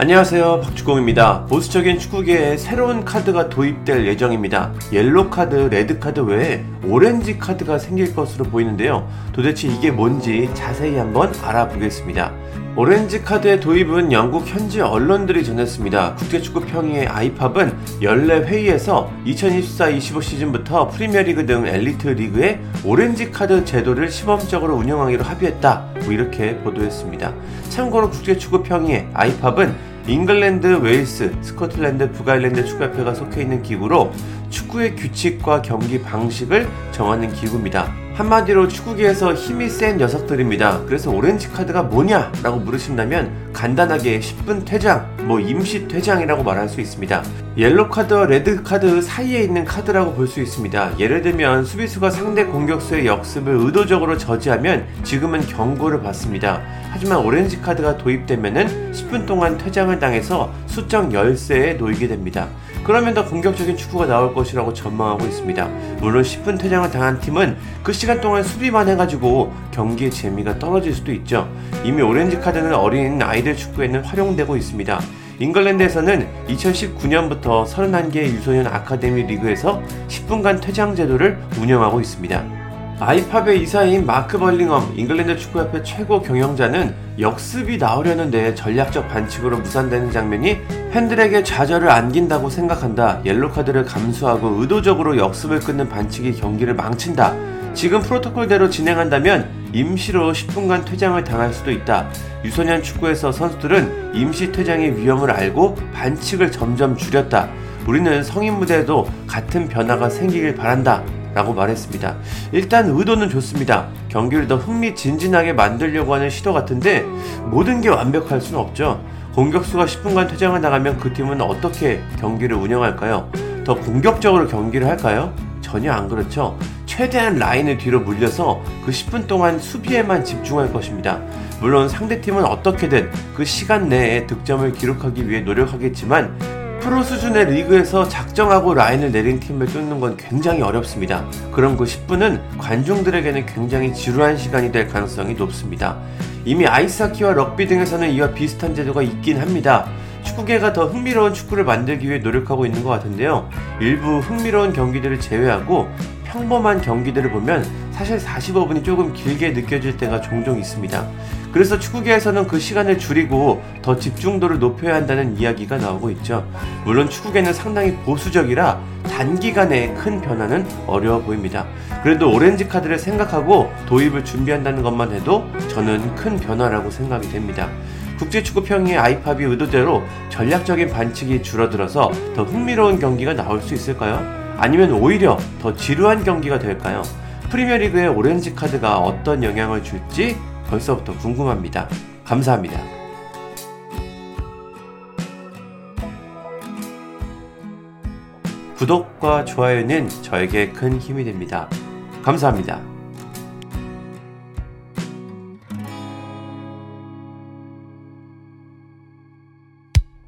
안녕하세요 박주공입니다. 보수적인 축구계에 새로운 카드가 도입될 예정입니다. 옐로 카드, 레드 카드 외에 오렌지 카드가 생길 것으로 보이는데요. 도대체 이게 뭔지 자세히 한번 알아보겠습니다. 오렌지 카드의 도입은 영국 현지 언론들이 전했습니다. 국제축구 평의회 IFAB은 연례 회의에서 2024-25 시즌부터 프리미어리그 등 엘리트 리그에 오렌지 카드 제도를 시범적으로 운영하기로 합의했다. 뭐 이렇게 보도했습니다. 참고로 국제축구 평의회 IFAB은 잉글랜드, 웨일스, 스코틀랜드, 북아일랜드 축구협회가 속해 있는 기구로 축구의 규칙과 경기 방식을 정하는 기구입니다. 한마디로 축구계에서 힘이 센 녀석들입니다. 그래서 오렌지 카드가 뭐냐? 라고 물으신다면 간단하게 10분 퇴장, 뭐 임시 퇴장이라고 말할 수 있습니다. 옐로 카드와 레드 카드 사이에 있는 카드라고 볼 수 있습니다. 예를 들면 수비수가 상대 공격수의 역습을 의도적으로 저지하면 지금은 경고를 받습니다. 하지만 오렌지 카드가 도입되면 10분 동안 퇴장을 당해서 수적 열쇠에 놓이게 됩니다. 그러면 더 공격적인 축구가 나올 것이라고 전망하고 있습니다. 물론 10분 퇴장을 당한 팀은 그 시간 동안 수비만 해가지고 경기의 재미가 떨어질 수도 있죠. 이미 오렌지 카드는 어린 아이들 축구에는 활용되고 있습니다. 잉글랜드에서는 2019년부터 31개의 유소년 아카데미 리그에서 10분간 퇴장 제도를 운영하고 있습니다. 아이팝의 이사인 마크 벌링엄 잉글랜드 축구협회 최고 경영자는 역습이 나오려는데 전략적 반칙으로 무산되는 장면이 팬들에게 좌절을 안긴다고 생각한다. 옐로카드를 감수하고 의도적으로 역습을 끊는 반칙이 경기를 망친다. 지금 프로토콜대로 진행한다면 임시로 10분간 퇴장을 당할 수도 있다. 유소년 축구에서 선수들은 임시 퇴장의 위험을 알고 반칙을 점점 줄였다. 우리는 성인 무대에도 같은 변화가 생기길 바란다. 라고 말했습니다. 일단 의도는 좋습니다. 경기를 더 흥미진진하게 만들려고 하는 시도 같은데 모든 게 완벽할 수는 없죠. 공격수가 10분간 퇴장을 나가면 그 팀은 어떻게 경기를 운영할까요? 더 공격적으로 경기를 할까요? 전혀 안 그렇죠. 최대한 라인을 뒤로 물려서 그 10분 동안 수비에만 집중할 것입니다. 물론 상대팀은 어떻게든 그 시간 내에 득점을 기록하기 위해 노력하겠지만 프로 수준의 리그에서 작정하고 라인을 내린 팀을 뚫는 건 굉장히 어렵습니다. 그럼 그 10분은 관중들에게는 굉장히 지루한 시간이 될 가능성이 높습니다. 이미 아이스하키와 럭비 등에서는 이와 비슷한 제도가 있긴 합니다. 축구계가 더 흥미로운 축구를 만들기 위해 노력하고 있는 것 같은데요. 일부 흥미로운 경기들을 제외하고 평범한 경기들을 보면 사실 45분이 조금 길게 느껴질 때가 종종 있습니다. 그래서 축구계에서는 그 시간을 줄이고 더 집중도를 높여야 한다는 이야기가 나오고 있죠. 물론 축구계는 상당히 보수적이라 단기간에 큰 변화는 어려워 보입니다. 그래도 오렌지 카드를 생각하고 도입을 준비한다는 것만 해도 저는 큰 변화라고 생각이 됩니다. 국제축구평의 아이팝이 의도대로 전략적인 반칙이 줄어들어서 더 흥미로운 경기가 나올 수 있을까요? 아니면 오히려 더 지루한 경기가 될까요? 프리미어리그의 오렌지 카드가 어떤 영향을 줄지 벌써부터 궁금합니다. 감사합니다. 구독과 좋아요는 저에게 큰 힘이 됩니다. 감사합니다.